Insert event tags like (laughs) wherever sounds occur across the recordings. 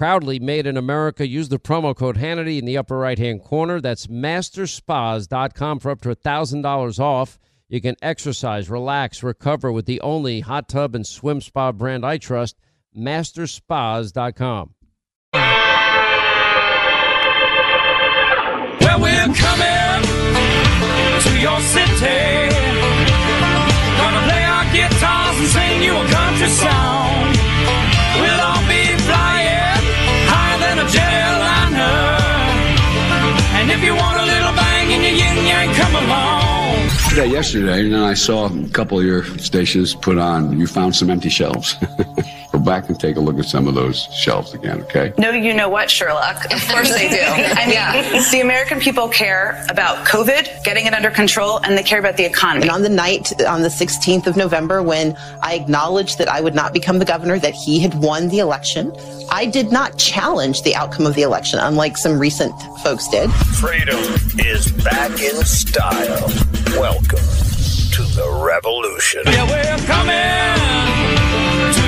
Proudly made in America. Use the promo code Hannity in the upper right hand corner. That's masterspas.com for up to $1,000 off. You can exercise, relax, recover with the only hot tub and swim spa brand I trust, masterspas.com. Well, we're coming to your city. Gonna play our guitars and sing you a country song. And if you want a little bang in your yin yang, come along. that yesterday, and I saw a couple of your stations put on. You found some empty shelves. (laughs) Go back and take a look at some of those shelves again, okay? No, you know what, Sherlock? Of course they do. (laughs) I mean, the American people care about COVID, getting it under control, and they care about the economy. And on the night, on the 16th of November, when I acknowledged that I would not become the governor, that he had won the election, I did not challenge the outcome of the election, unlike some recent folks did. Freedom is back in style. Welcome to the revolution. Yeah, we're coming to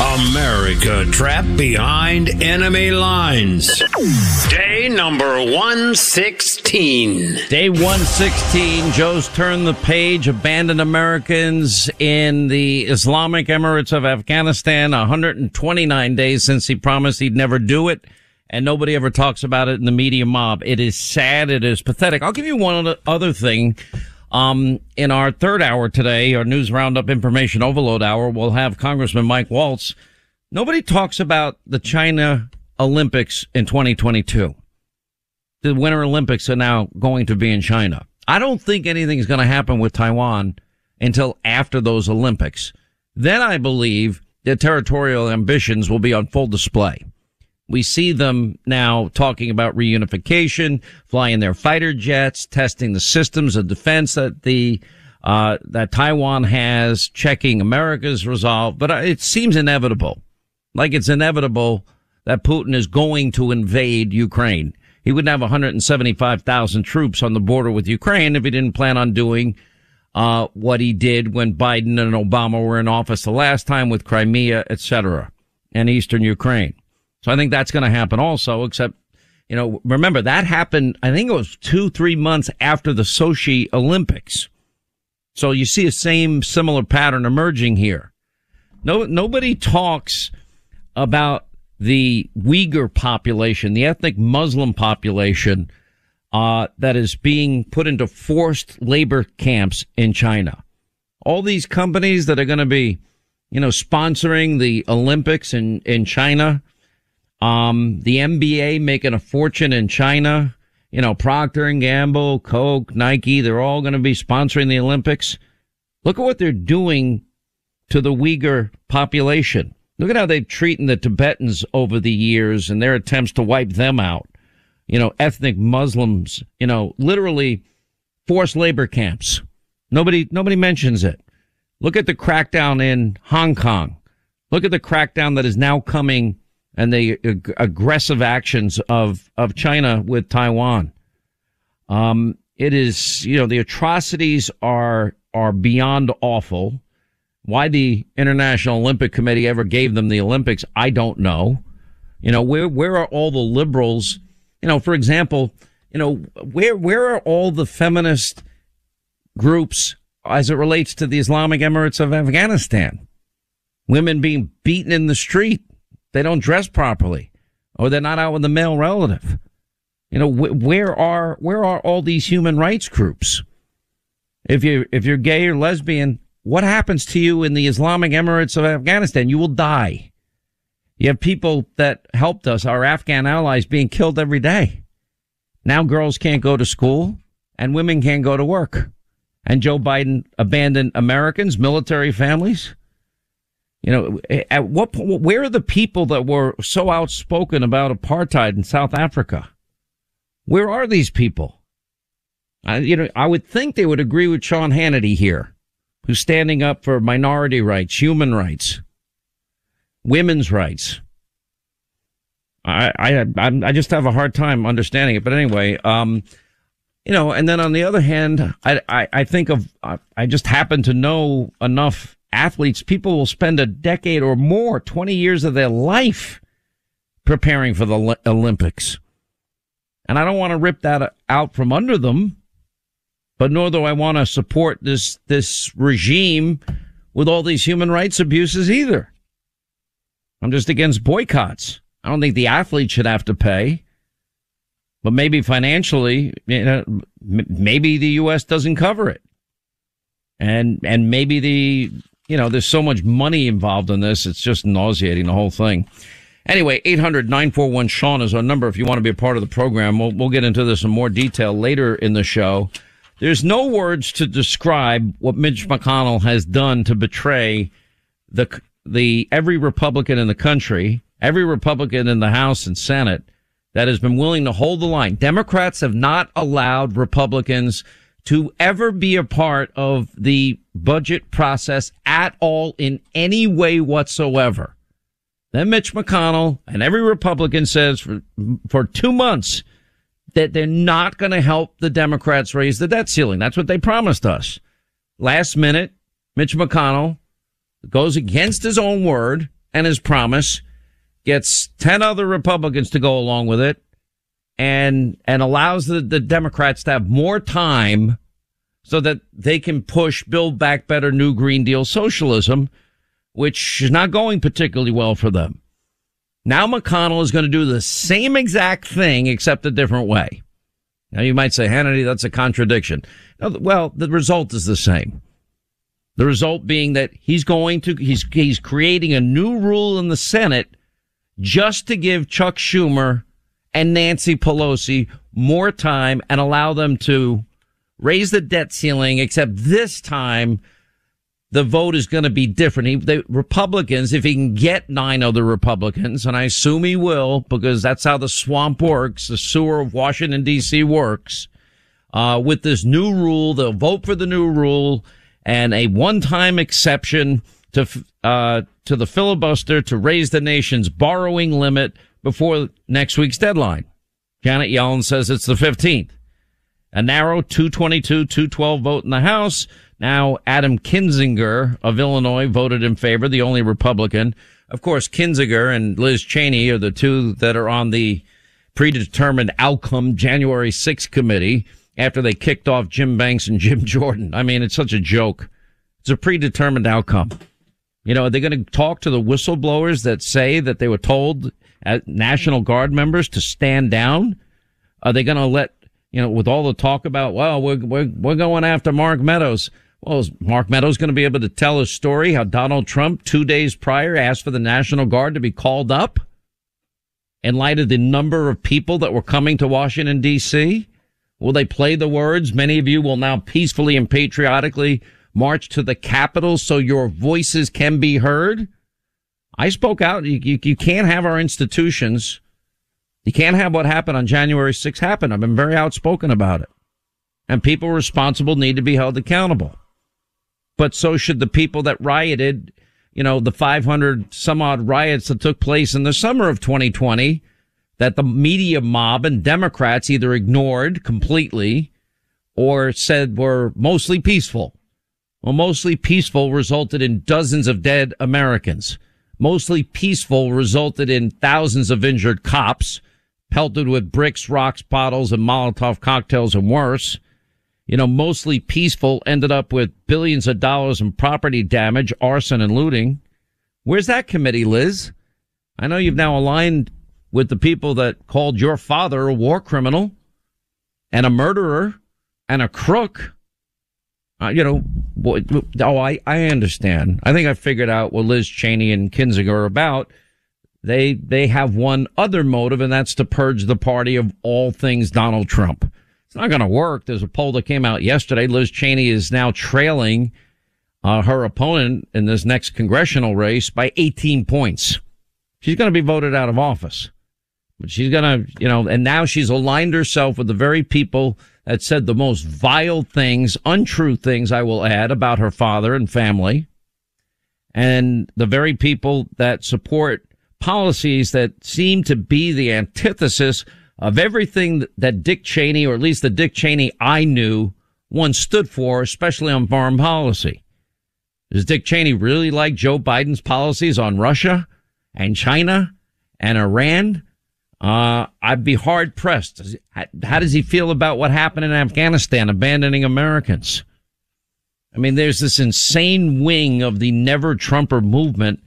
America trapped behind enemy lines. Day number 116. Day 116, Joe's turned the page, abandoned Americans in the Islamic Emirates of Afghanistan, 129 days since he promised he'd never do it, and nobody ever talks about it in the media mob. It is sad, it is pathetic. I'll give you one other thing. Um, in our third hour today, our news roundup information overload hour, we'll have Congressman Mike Waltz. Nobody talks about the China Olympics in 2022. The Winter Olympics are now going to be in China. I don't think anything's going to happen with Taiwan until after those Olympics. Then I believe their territorial ambitions will be on full display. We see them now talking about reunification, flying their fighter jets, testing the systems of defense that the uh, that Taiwan has, checking America's resolve. But it seems inevitable, like it's inevitable that Putin is going to invade Ukraine. He wouldn't have 175,000 troops on the border with Ukraine if he didn't plan on doing uh, what he did when Biden and Obama were in office the last time with Crimea, etc., and eastern Ukraine. So I think that's going to happen also, except, you know, remember that happened, I think it was two, three months after the Sochi Olympics. So you see a same similar pattern emerging here. No, nobody talks about the Uyghur population, the ethnic Muslim population, uh, that is being put into forced labor camps in China. All these companies that are going to be, you know, sponsoring the Olympics in, in China, Um, the NBA making a fortune in China. You know, Procter and Gamble, Coke, Nike, they're all going to be sponsoring the Olympics. Look at what they're doing to the Uyghur population. Look at how they've treated the Tibetans over the years and their attempts to wipe them out. You know, ethnic Muslims, you know, literally forced labor camps. Nobody, nobody mentions it. Look at the crackdown in Hong Kong. Look at the crackdown that is now coming and the ag- aggressive actions of, of China with Taiwan. Um, it is, you know, the atrocities are, are beyond awful. Why the International Olympic Committee ever gave them the Olympics, I don't know. You know, where, where are all the liberals? You know, for example, you know, where, where are all the feminist groups as it relates to the Islamic Emirates of Afghanistan? Women being beaten in the street. They don't dress properly or they're not out with a male relative. You know, wh- where are, where are all these human rights groups? If you, if you're gay or lesbian, what happens to you in the Islamic Emirates of Afghanistan? You will die. You have people that helped us, our Afghan allies being killed every day. Now girls can't go to school and women can't go to work. And Joe Biden abandoned Americans, military families. You know, at what point, where are the people that were so outspoken about apartheid in South Africa? Where are these people? I, you know, I would think they would agree with Sean Hannity here who's standing up for minority rights, human rights, women's rights. I, I, I just have a hard time understanding it. But anyway, um, you know, and then on the other hand, I, I, I think of, I just happen to know enough athletes. People will spend a decade or more, 20 years of their life preparing for the Olympics. And I don't want to rip that out from under them but nor do I want to support this, this regime with all these human rights abuses either. I'm just against boycotts. I don't think the athletes should have to pay, but maybe financially, you know, maybe the U.S. doesn't cover it. And, and maybe the, you know, there's so much money involved in this. It's just nauseating, the whole thing. Anyway, 800 941 Sean is our number if you want to be a part of the program. We'll, we'll get into this in more detail later in the show. There's no words to describe what Mitch McConnell has done to betray the the every Republican in the country, every Republican in the House and Senate that has been willing to hold the line. Democrats have not allowed Republicans to ever be a part of the budget process at all in any way whatsoever. Then Mitch McConnell and every Republican says for, for two months, that they're not going to help the Democrats raise the debt ceiling. That's what they promised us. Last minute, Mitch McConnell goes against his own word and his promise, gets 10 other Republicans to go along with it and, and allows the, the Democrats to have more time so that they can push Build Back Better New Green Deal socialism, which is not going particularly well for them. Now McConnell is going to do the same exact thing except a different way. Now you might say, Hannity, that's a contradiction. Well, the result is the same. The result being that he's going to, he's, he's creating a new rule in the Senate just to give Chuck Schumer and Nancy Pelosi more time and allow them to raise the debt ceiling, except this time the vote is going to be different. He, the Republicans, if he can get nine other Republicans, and I assume he will, because that's how the swamp works, the sewer of Washington D.C. works. Uh, with this new rule, they'll vote for the new rule and a one-time exception to uh, to the filibuster to raise the nation's borrowing limit before next week's deadline. Janet Yellen says it's the 15th. A narrow 222, 212 vote in the House now, Adam Kinzinger of Illinois voted in favor, the only Republican. Of course, Kinzinger and Liz Cheney are the two that are on the predetermined outcome January 6th committee after they kicked off Jim Banks and Jim (laughs) Jordan. I mean, it's such a joke. It's a predetermined outcome. You know, are they going to talk to the whistleblowers that say that they were told National Guard members to stand down? Are they going to let, you know, with all the talk about, well, we're, we're, we're going after Mark Meadows. Well, is Mark Meadows going to be able to tell his story how Donald Trump two days prior asked for the National Guard to be called up? in light of the number of people that were coming to Washington, D.C.? Will they play the words? Many of you will now peacefully and patriotically march to the Capitol so your voices can be heard. I spoke out. You, you, you can't have our institutions. You can't have what happened on January 6th happen. I've been very outspoken about it. And people responsible need to be held accountable. But so should the people that rioted, you know, the 500 some odd riots that took place in the summer of 2020 that the media mob and Democrats either ignored completely or said were mostly peaceful. Well, mostly peaceful resulted in dozens of dead Americans. Mostly peaceful resulted in thousands of injured cops pelted with bricks, rocks, bottles, and Molotov cocktails and worse. You know, mostly peaceful ended up with billions of dollars in property damage, arson, and looting. Where's that committee, Liz? I know you've now aligned with the people that called your father a war criminal and a murderer and a crook. Uh, you know, oh, I, I understand. I think I figured out what Liz Cheney and Kinzinger are about. They, they have one other motive, and that's to purge the party of all things Donald Trump. It's not going to work. There's a poll that came out yesterday. Liz Cheney is now trailing uh, her opponent in this next congressional race by 18 points. She's going to be voted out of office. But she's going to, you know, and now she's aligned herself with the very people that said the most vile things, untrue things, I will add, about her father and family. And the very people that support policies that seem to be the antithesis of everything that Dick Cheney, or at least the Dick Cheney I knew, once stood for, especially on foreign policy. Does Dick Cheney really like Joe Biden's policies on Russia and China and Iran? Uh, I'd be hard pressed. How does he feel about what happened in Afghanistan, abandoning Americans? I mean, there's this insane wing of the never Trumper movement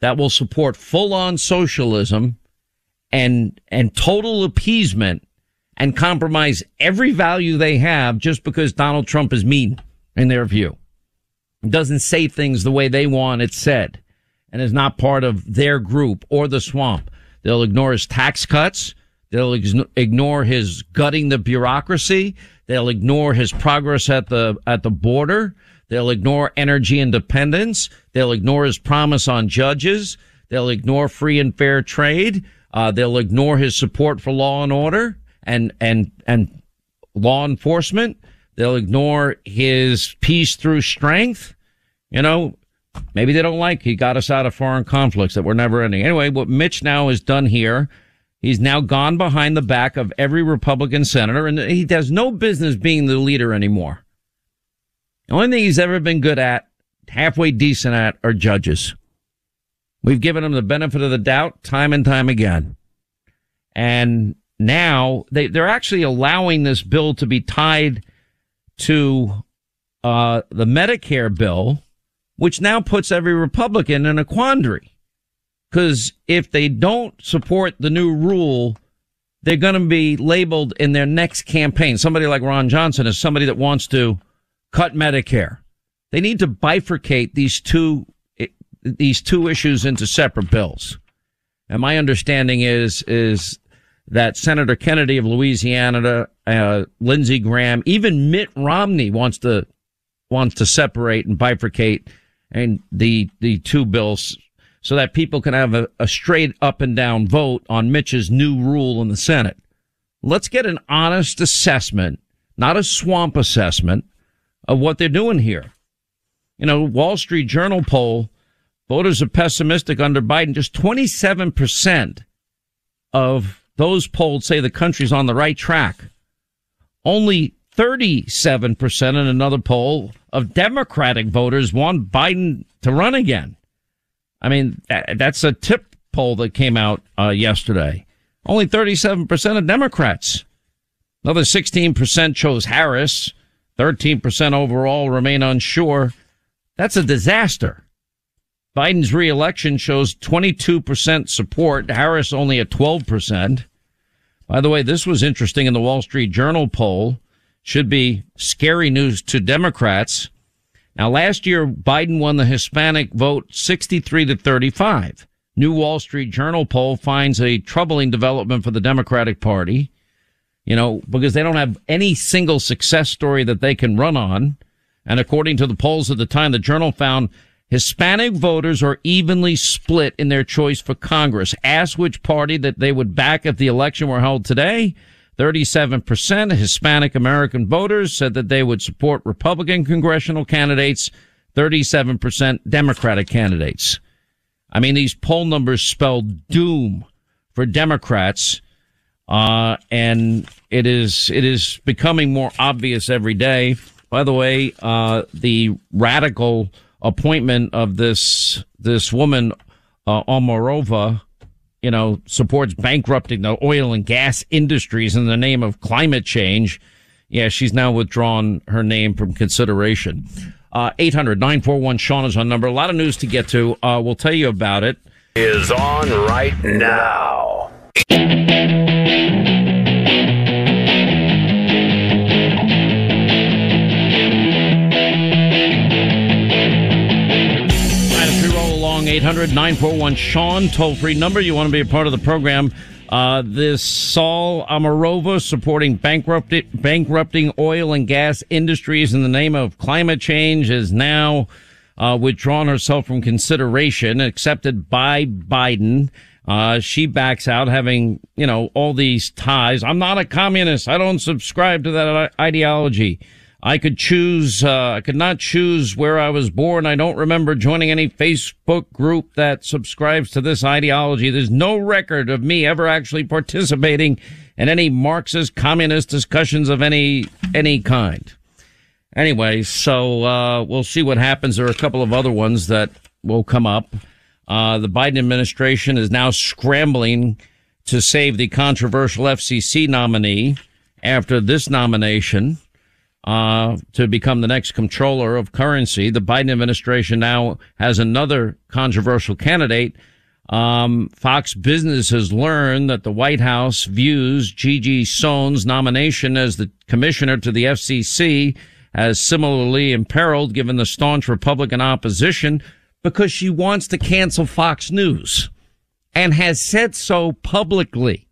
that will support full on socialism and, and total appeasement and compromise every value they have just because Donald Trump is mean in their view. Doesn't say things the way they want it said and is not part of their group or the swamp. They'll ignore his tax cuts. They'll ex- ignore his gutting the bureaucracy. They'll ignore his progress at the, at the border. They'll ignore energy independence. They'll ignore his promise on judges. They'll ignore free and fair trade. Uh, they'll ignore his support for law and order and, and, and law enforcement. They'll ignore his peace through strength. You know, Maybe they don't like he got us out of foreign conflicts that were never ending. Anyway, what Mitch now has done here, he's now gone behind the back of every Republican senator and he has no business being the leader anymore. The only thing he's ever been good at, halfway decent at, are judges. We've given him the benefit of the doubt time and time again. And now they, they're actually allowing this bill to be tied to uh, the Medicare bill which now puts every Republican in a quandary. Because if they don't support the new rule, they're going to be labeled in their next campaign. Somebody like Ron Johnson is somebody that wants to cut Medicare. They need to bifurcate these two these two issues into separate bills. And my understanding is is that Senator Kennedy of Louisiana, uh, Lindsey Graham, even Mitt Romney wants to wants to separate and bifurcate and the the two bills so that people can have a, a straight up and down vote on Mitch's new rule in the Senate. Let's get an honest assessment, not a swamp assessment of what they're doing here. You know, Wall Street Journal poll, voters are pessimistic under Biden. Just 27% of those polled say the country's on the right track. Only 37% in another poll of Democratic voters want Biden to run again. I mean, that's a TIPP poll that came out uh, yesterday. Only 37% of Democrats. Another 16% chose Harris. 13% overall remain unsure. That's a disaster. Biden's reelection shows 22% support. Harris only at 12%. By the way, this was interesting in the Wall Street Journal poll should be scary news to Democrats. Now, last year, Biden won the Hispanic vote 63 to 35. New Wall Street Journal poll finds a troubling development for the Democratic Party, you know, because they don't have any single success story that they can run on. And according to the polls at the time, the journal found Hispanic voters are evenly split in their choice for Congress. Ask which party that they would back if the election were held today. 37% of Hispanic American voters said that they would support Republican congressional candidates. 37% Democratic candidates. I mean, these poll numbers spell doom for Democrats. Uh, and it is, it is becoming more obvious every day. By the way, uh, the radical appointment of this, this woman, uh, Omarova, you know, supports bankrupting the oil and gas industries in the name of climate change. Yeah, she's now withdrawn her name from consideration. Uh, 800 941 Sean is on number. A lot of news to get to. Uh, we'll tell you about it. Is on right now. 800 941 Sean, toll free number. You want to be a part of the program. Uh, this Saule Omarova supporting bankrupted, bankrupting oil and gas industries in the name of climate change is now uh, withdrawn herself from consideration, accepted by Biden. Uh, she backs out having, you know, all these ties. I'm not a communist. I don't subscribe to that ideology. I could choose, uh, I could not choose where I was born. I don't remember joining any Facebook group that subscribes to this ideology. There's no record of me ever actually participating in any Marxist communist discussions of any, any kind. Anyway, so, uh, we'll see what happens. There are a couple of other ones that will come up. Uh, the Biden administration is now scrambling to save the controversial FCC nominee after this nomination uh, to become the next controller of currency. The Biden administration now has another controversial candidate. Um, Fox Business has learned that the White House views Gigi Sohn's nomination as the commissioner to the FCC as similarly imperiled given the staunch Republican opposition because she wants to cancel Fox News and has said so publicly.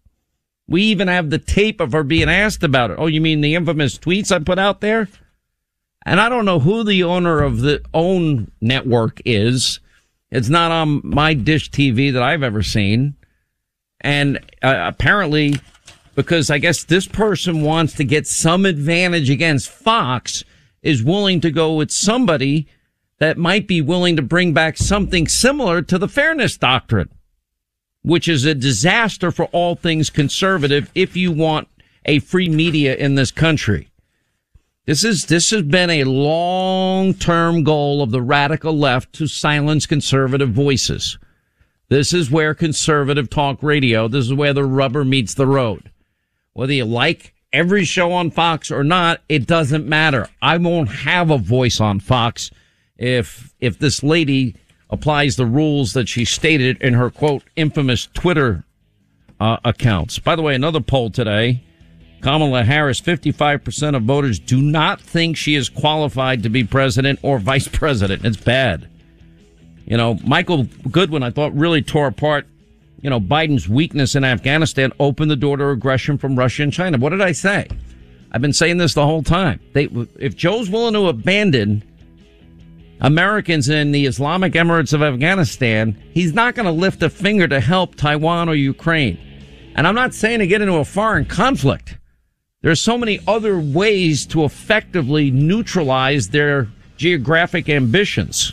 We even have the tape of her being asked about it. Oh, you mean the infamous tweets I put out there? And I don't know who the owner of the own network is. It's not on my dish TV that I've ever seen. And uh, apparently, because I guess this person wants to get some advantage against Fox, is willing to go with somebody that might be willing to bring back something similar to the fairness doctrine which is a disaster for all things conservative if you want a free media in this country. This is, this has been a long-term goal of the radical left to silence conservative voices. This is where conservative talk radio, this is where the rubber meets the road. Whether you like every show on Fox or not, it doesn't matter. I won't have a voice on Fox if, if this lady applies the rules that she stated in her quote infamous Twitter uh, accounts. By the way, another poll today. Kamala Harris, 55% of voters do not think she is qualified to be president or vice (laughs) president. It's bad. You know, Michael Goodwin, I thought really tore apart, you know, Biden's weakness in Afghanistan opened the door to aggression from Russia and China. What did I say? I've been saying this the whole time. They, if Joe's willing to abandon Americans in the Islamic Emirates of Afghanistan, he's not going to lift a finger to help Taiwan or Ukraine. And I'm not saying to get into a foreign conflict. There are so many other ways to effectively neutralize their geographic ambitions.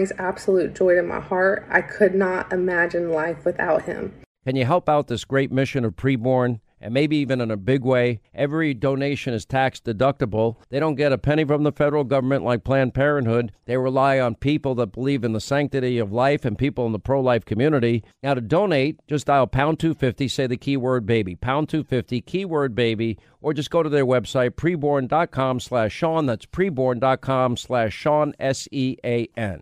absolute joy to my heart. I could not imagine life without him. Can you help out this great mission of preborn and maybe even in a big way. Every donation is tax deductible. They don't get a penny from the federal government like Planned Parenthood. They rely on people that believe in the sanctity of life and people in the pro life community. Now, to donate, just dial pound 250, say the keyword baby, pound 250, keyword baby, or just go to their website, preborn.com slash Sean. That's preborn.com slash Sean, S E A N.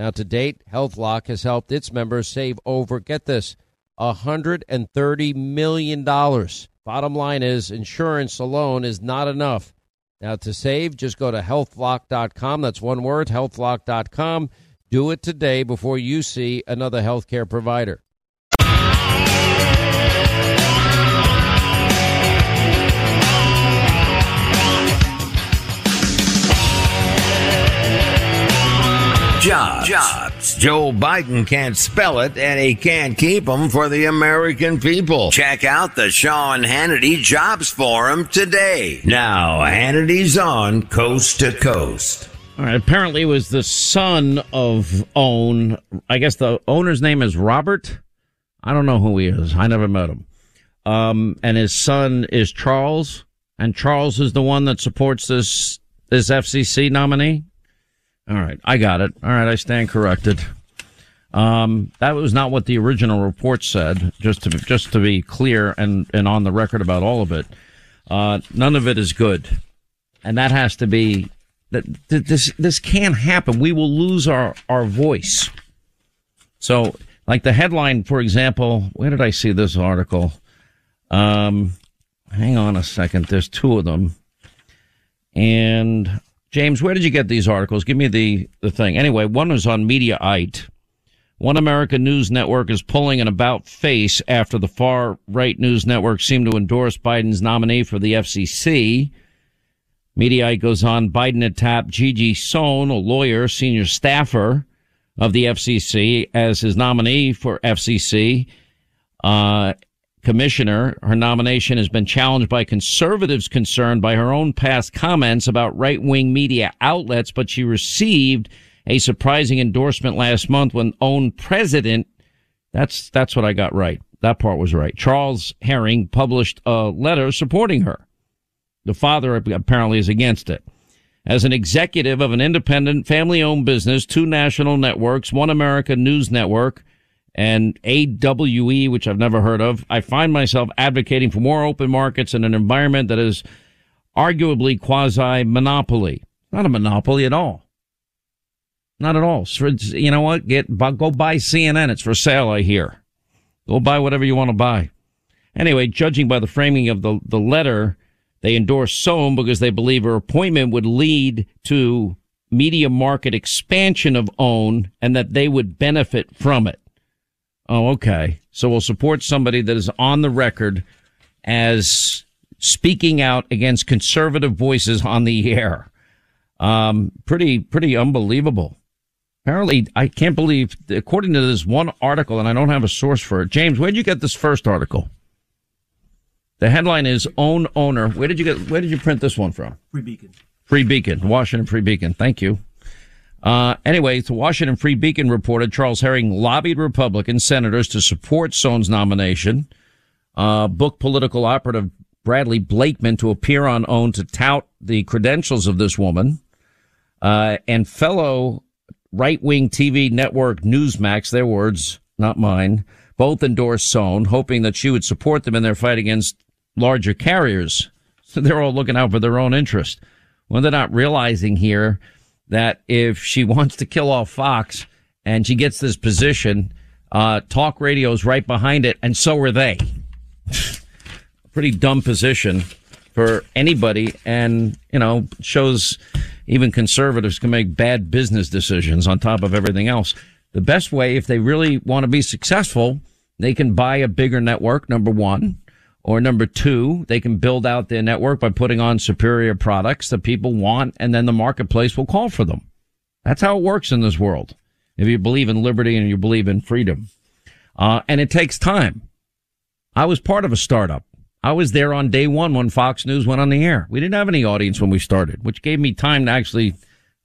Now, to date, HealthLock has helped its members save over, get this, $130 million. Bottom line is, insurance alone is not enough. Now, to save, just go to healthlock.com. That's one word, healthlock.com. Do it today before you see another healthcare provider. Jobs. Jobs. Joe Biden can't spell it and he can't keep them for the American people. Check out the Sean Hannity Jobs Forum today. Now, Hannity's on coast to coast. All right. Apparently, it was the son of own. I guess the owner's name is Robert. I don't know who he is. I never met him. Um, and his son is Charles, and Charles is the one that supports this this FCC nominee. All right, I got it. All right, I stand corrected. Um, that was not what the original report said. Just to just to be clear and and on the record about all of it, uh, none of it is good, and that has to be that this this can't happen. We will lose our our voice. So, like the headline, for example, where did I see this article? Um, hang on a second. There's two of them, and James, where did you get these articles? Give me the, the thing. Anyway, one was on Mediaite. One American news network is pulling an about face after the far right news network seemed to endorse Biden's nominee for the FCC. Mediaite goes on, Biden had tapped Gigi Sohn, a lawyer, senior staffer of the FCC, as his nominee for FCC. Uh, commissioner. Her nomination has been challenged by conservatives concerned by her own past comments about right wing media outlets, but she received a surprising endorsement last month when own president. That's, that's what I got right. That part was right. Charles Herring published a letter supporting her. The father apparently is against it. As an executive of an independent family owned business, two national networks, one American news network, and AWE, which I've never heard of, I find myself advocating for more open markets in an environment that is arguably quasi monopoly. Not a monopoly at all. Not at all. For, you know what? Get go buy CNN. It's for sale. I hear. Go buy whatever you want to buy. Anyway, judging by the framing of the the letter, they endorse Sohn because they believe her appointment would lead to media market expansion of OWN and that they would benefit from it. Oh, okay. So we'll support somebody that is on the record as speaking out against conservative voices on the air. Um, pretty, pretty unbelievable. Apparently, I can't believe, according to this one article, and I don't have a source for it. James, where'd you get this first article? The headline is "Own Owner." Where did you get? Where did you print this one from? Free Beacon. Free Beacon, Washington Free Beacon. Thank you. Uh, anyway, the Washington Free Beacon reported Charles Herring lobbied Republican senators to support Sohn's nomination. Uh, book political operative Bradley Blakeman to appear on OWN to tout the credentials of this woman. Uh, and fellow right wing TV network Newsmax, their words, not mine, both endorsed Sohn, hoping that she would support them in their fight against larger carriers. (laughs) So they're all looking out for their own interest. Well, they're not realizing here that if she (laughs) wants to kill off Fox and she gets this position, uh, talk radio is right behind it, and so are they. (laughs) Pretty dumb position for anybody, and you know shows even conservatives can make bad business decisions on top of everything else. The best way, if they really want to be successful, they can buy a bigger network. Number one. Or number two, they can build out their network by putting on superior products that people want and then the marketplace will call for them. That's how it works in this world. If you believe in liberty and you believe in freedom. Uh, and it takes time. I was part of a startup. I was there on day one when Fox News went on the air. We didn't have any audience when we started, which gave me time to actually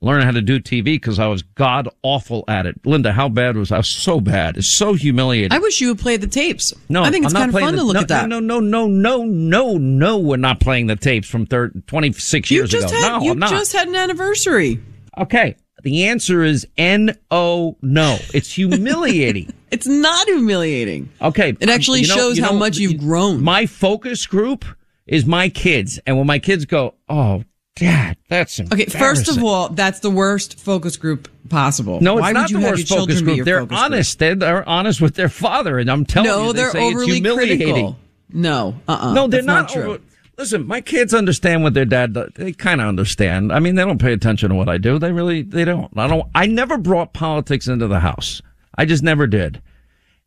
learn how to do TV because I was god awful at it. Linda, how bad was I? I was so bad. It's so humiliating. I wish you would play the tapes. No, I think it's kind of fun playing to look no, at that. No, no, no, no, no, no. We're not playing the tapes from thir- 26 you years just ago. had no, you I'm not. just had an anniversary. Okay. The answer is N O no. It's humiliating. (laughs) It's not humiliating. Okay. It actually you know- shows you how much you've grown. My focus group is my kids. And when my kids go, oh, dad, that's Okay, first of all, that's the worst focus group possible. No, it's Why not the worst focus group. They're focus group? honest. They're, they're honest with their father. And I'm telling No, you, they they're say it's overly humiliating. critical. No, uh-uh. No, they're that's not. true. over- Listen, my kids understand what their dad does. They kind of understand. I mean, they don't pay attention to what I do. They really, they don't. I don't, I never brought politics into the house. I just never did.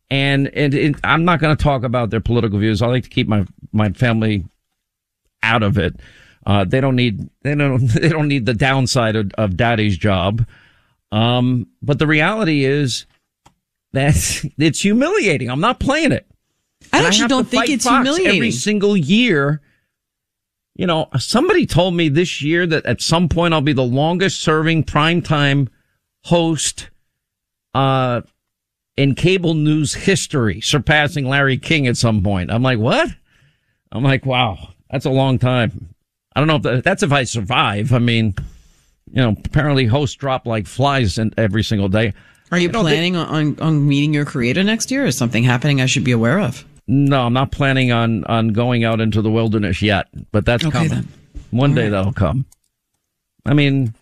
And, and it, I'm not going to talk about their political views. I like to keep my, my family out of it. Uh, they don't need, they don't, (laughs) they don't need the downside of, of daddy's job. Um, but the reality is that (laughs) it's humiliating. I'm not playing it. I actually have don't think it's Fox humiliating. Every single year. You know, somebody told me this year that at some point I'll be the longest serving primetime host, uh, in cable news history, surpassing Larry King at some point. I'm like, what? I'm like, wow, that's a long time. I don't know if that, that's if I survive. I mean, you know, apparently hosts drop like flies in, every single day. Are you don't think- planning on, on meeting your creator next year? Is something happening I should be aware of? No, I'm not planning on on going out into the wilderness yet, but that's Okay, coming. then. One day that'll come. I mean,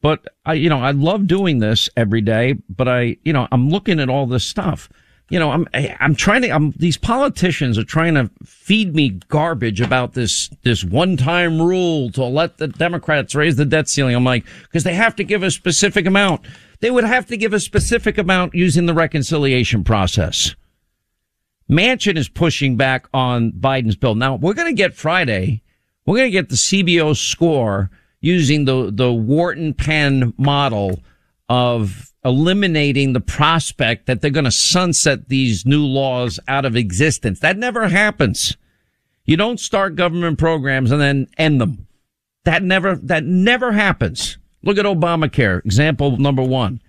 but I, you know, I love doing this every day, but I, you know, I'm looking at all this stuff. You know, I'm, I'm trying to, I'm, these politicians are trying to feed me garbage about this, this one-time rule to let the Democrats raise the debt ceiling. I'm like, because they have to give a specific amount. They would have to give a specific amount using the reconciliation process. Manchin is pushing back on Biden's bill. Now we're going to get Friday. We're going to get the CBO score using the, the Wharton Penn model of eliminating the prospect that they're going to sunset these new laws out of existence. That never happens. You don't start government programs and then end them. That never, that never happens. Look at Obamacare, example number one.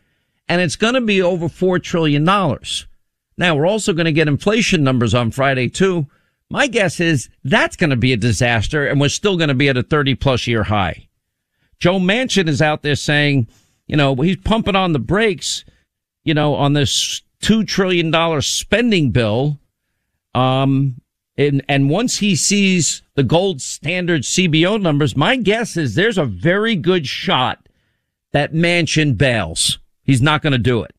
And it's going to be over $4 trillion. Now we're also going to get inflation numbers on Friday too. My guess is that's going to be a disaster and we're still going to be at a 30 plus year high. Joe Manchin is out there saying, you know, he's pumping on the brakes, you know, on this $2 trillion spending bill. Um, and, and once he sees the gold standard CBO numbers, my guess is there's a very good shot that Manchin bails. He's not going to do it.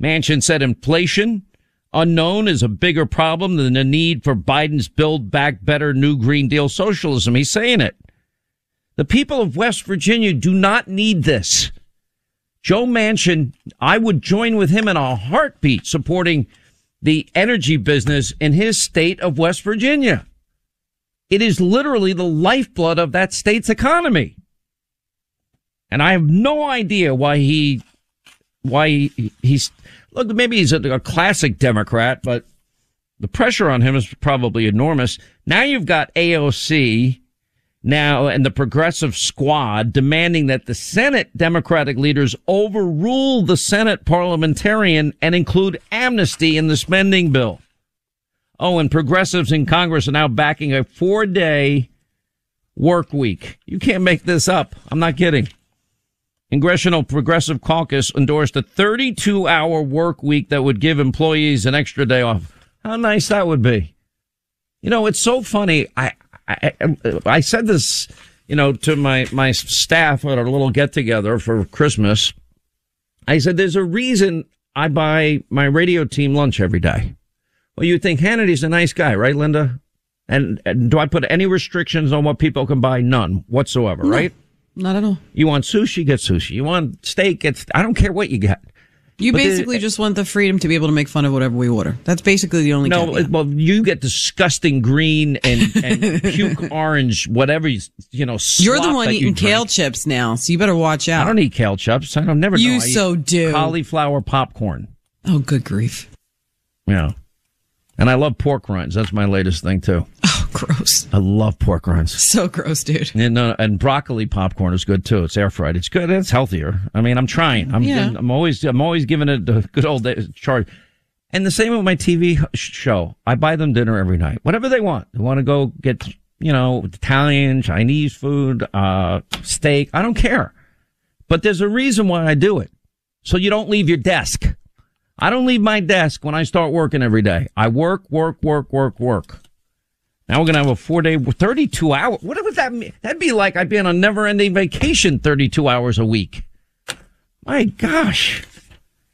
Manchin said inflation unknown is a bigger problem than the need for Biden's build back better new Green Deal socialism. He's saying it. The people of West Virginia do not need this. Joe Manchin, I would join with him in a heartbeat supporting the energy business in his state of West Virginia. It is literally the lifeblood of that state's economy. And I have no idea why he, why he, he's, look, maybe he's a, a classic Democrat, but the pressure on him is probably enormous. Now you've got AOC now and the progressive squad demanding that the Senate Democratic leaders overrule the Senate parliamentarian and include amnesty in the spending bill. Oh, and progressives in Congress are now backing a four day work week. You can't make this up. I'm not kidding. Congressional Progressive Caucus endorsed a 32 hour work week that would give employees an extra day off. How nice that would be. You know, it's so funny. I, I, um, I said this, you know, to my, my staff at our little get together for Christmas. I said, there's a reason I buy my radio team lunch every day. Well, you think Hannity's a nice guy, right, Linda? And, and do I put any restrictions on what people can buy? None whatsoever, No, right? Not at all. You want sushi, get sushi. You want steak, get, I don't care what you get. You But the- basically just want the freedom to be able to make fun of whatever we order. That's basically the only No, caveat. well, you get disgusting green and, and (laughs) puke orange, whatever you, you know. You're the one you eating kale chips now, so you better watch out. I don't eat kale chips. I don't never. You know. So do. Cauliflower popcorn. Oh, good grief. Yeah, and I love pork rinds. That's my latest thing too. (laughs) Gross. I love pork rinds. So gross, dude. And, uh, and broccoli popcorn is good too. It's air fried. It's good. It's healthier. I mean, I'm trying. I'm Yeah. I'm always I'm always giving it a good old day charge. And the same with my TV show. I buy them dinner every night. Whatever they want. They want to go get, you know, Italian, Chinese food, uh, steak. I don't care. But there's a reason why I do it. So you don't leave your desk. I don't leave my desk when I start working every day. I work, work, work, work, work. Now we're going to have a four day, 32 hour. What would that mean? That'd be like I'd be on a never ending vacation 32 hours a week. My gosh.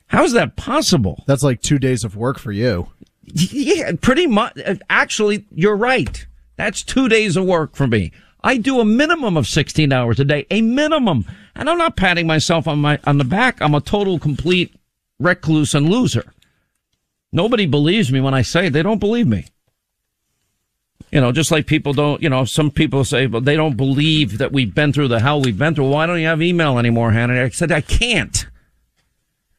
How is that possible? That's like two days of work for you. Yeah, pretty much. Uh, actually, you're right. That's two days of work for me. I do a minimum of 16 hours a day, a minimum. And I'm not patting myself on my, on the back. I'm a total complete recluse and loser. Nobody believes me when I say it. They don't believe me. You know, just like people don't, you know, some people say, well, they don't believe that we've been through the hell we've been through. Why don't you have email anymore, Hannah? I said, I can't.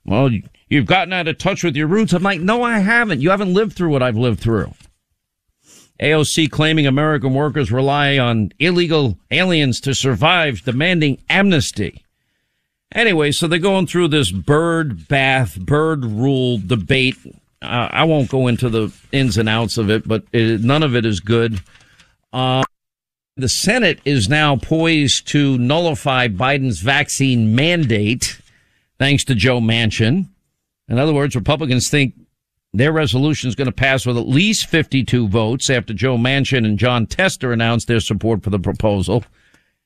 Well, you- you've gotten out of touch with your roots. I'm like, no, I haven't. You haven't lived through what I've lived through. AOC claiming American workers rely on illegal aliens to survive, demanding amnesty. Anyway, so they're going through this Byrd bath, Byrd rule debate. Uh, I won't go into the ins and outs of it, but it, none of it is good. Uh, the Senate is now poised to nullify Biden's vaccine mandate, thanks to Joe Manchin. In other words, Republicans think their resolution is going to pass with at least 52 votes after Joe Manchin and Jon Tester announced their support for the proposal.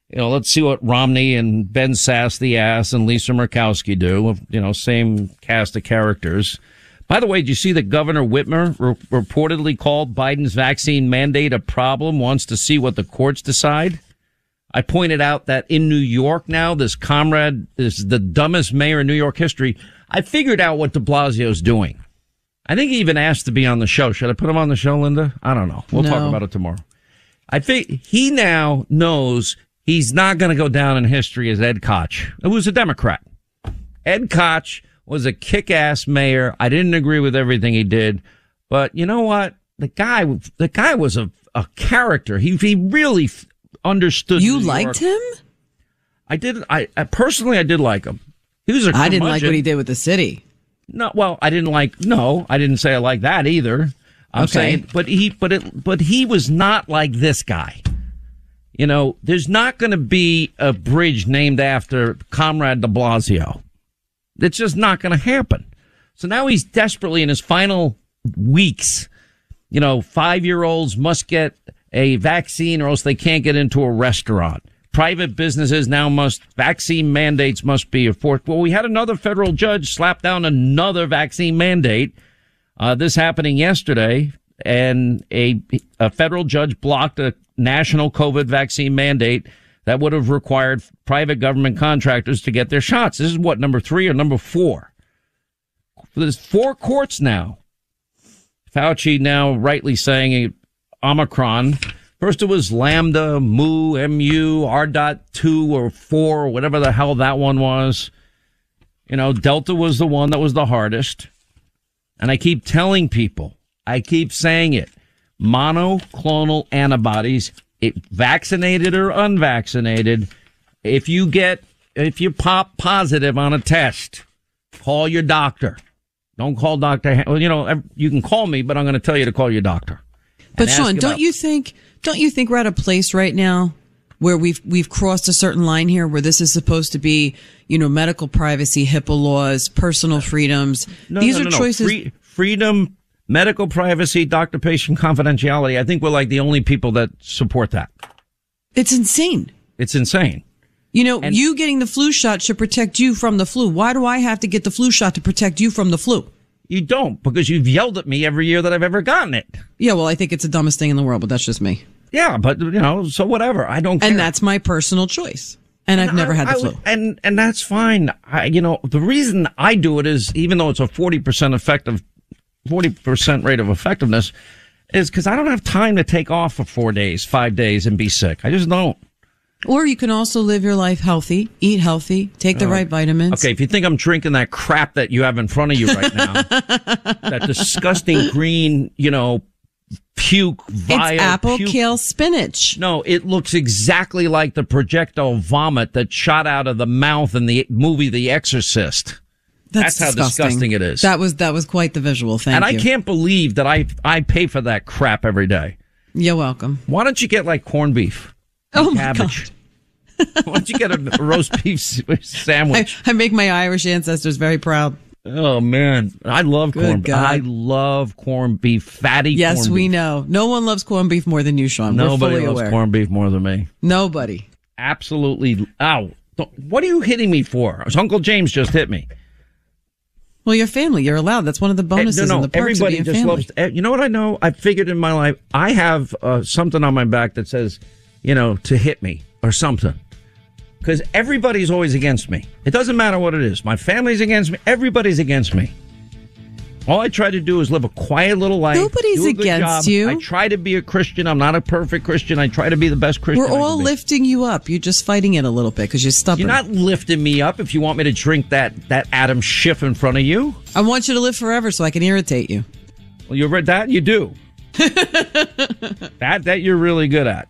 You know, let's see what Romney and Ben Sasse the ass and Lisa Murkowski do. You know, same cast of characters. By the way, did you see that Governor Whitmer re- reportedly called Biden's vaccine mandate a problem, wants to see what the courts decide? I pointed out that in New York now, this comrade is the dumbest mayor in New York history. I figured out what de Blasio's doing. I think he even asked to be on the show. Should I put him on the show, Linda? I don't know. We'll talk about it tomorrow. I think he now knows he's not going to go down in history as Ed Koch, who was a Democrat. Ed Koch was a kick-ass mayor. I didn't agree with everything he did, but you know what? The guy, the guy was a, a character. He, he really f- understood. You liked him? I did. I, I personally, I did like him. He was a I didn't like what he did with the city. No, well, I didn't like. No, I didn't say I like that either. I'm Okay. saying, but he, but it, but he was not like this guy. You know, there's not going to be a bridge named after Comrade De Blasio. It's just not going to happen. So now he's desperately in his final weeks. You know, five year olds must get a vaccine or else they can't get into a restaurant. Private businesses now must, vaccine mandates must be enforced. Well, we had another federal judge slap down another vaccine mandate. Uh, this happening yesterday and a, a federal judge blocked a national COVID vaccine mandate that would have required private government contractors to get their shots. This is what, number three or number four? There's four courts now. Fauci now rightly saying Omicron. First it was Lambda, Mu, Mu, R dot two or four or whatever the hell that one was. You know, Delta was the one that was the hardest. And I keep telling people, I keep saying it, monoclonal antibodies, it, vaccinated or unvaccinated, if you get, if you pop positive on a test, call your doctor. Don't call Dr. Well, you know, you can call me, but I'm going to tell you to call your doctor. But Sean, don't you think, don't you think we're at a place right now where we've, we've crossed a certain line here where this is supposed to be, you know, medical privacy, HIPAA laws, personal freedoms. No, These no, are no, no. choices. Free, freedom, medical privacy, doctor patient confidentiality. I think we're like the only people that support that. It's insane. It's insane. You know, you getting the flu shot should protect you from the flu. Why do I have to get the flu shot to protect you from the flu? You don't because you've yelled at me every year that I've ever gotten it. Yeah, well, I think it's the dumbest thing in the world, but that's just me. Yeah, but you know, so whatever. I don't care. And that's my personal choice. And, I've never I- had the I flu. and and that's fine. I, you know, the reason I do it is even though it's a forty percent effective, forty percent rate of effectiveness, is because I don't have time to take off for four days, five days, and be sick. I just don't. Or you can also live your life healthy, eat healthy, take the Uh, right vitamins. Okay, if you think I'm drinking that crap that you have in front of you right now, (laughs) that disgusting green, you know, puke, vile It's apple, puke. kale, spinach. No, it looks exactly like the projectile vomit that shot out of the mouth in the movie The Exorcist. That's, how disgusting it is. That was that was quite the visual. Thank and you. I can't believe that I I pay for that crap every day. You're welcome. Why don't you get like corned beef? Oh my cabbage. (laughs) Why don't you get a roast beef sandwich? (laughs) I make my Irish ancestors very proud. oh man, I love Good corned. God. I love corned beef, fatty. Yes, we beef. know. No one loves corned beef more than you, Sean. Nobody loves aware. corned beef more than me. Nobody. Absolutely. Ow! What are you hitting me for? Uncle James just hit me. Well, your family. You're allowed. That's one of the bonuses Eh, no, no, and the everybody just family. loves. eh, You know what I know? I figured in my life, I have uh, something on my back that says, you know, to hit me or something. Because everybody's always against me. It doesn't matter what it is. My family's against me. Everybody's against me. All I try to do is live a quiet little life. Nobody's do a good against job. you. I try to be a Christian. I'm not a perfect Christian. I try to be the best Christian. We're all lifting you up. You're just fighting it a little bit because you're stubborn. You're not lifting me up if you want me to drink that that Adam Schiff in front of you. I want you to live forever so I can irritate you. Well, you read that you do. (laughs) that that you're really good at.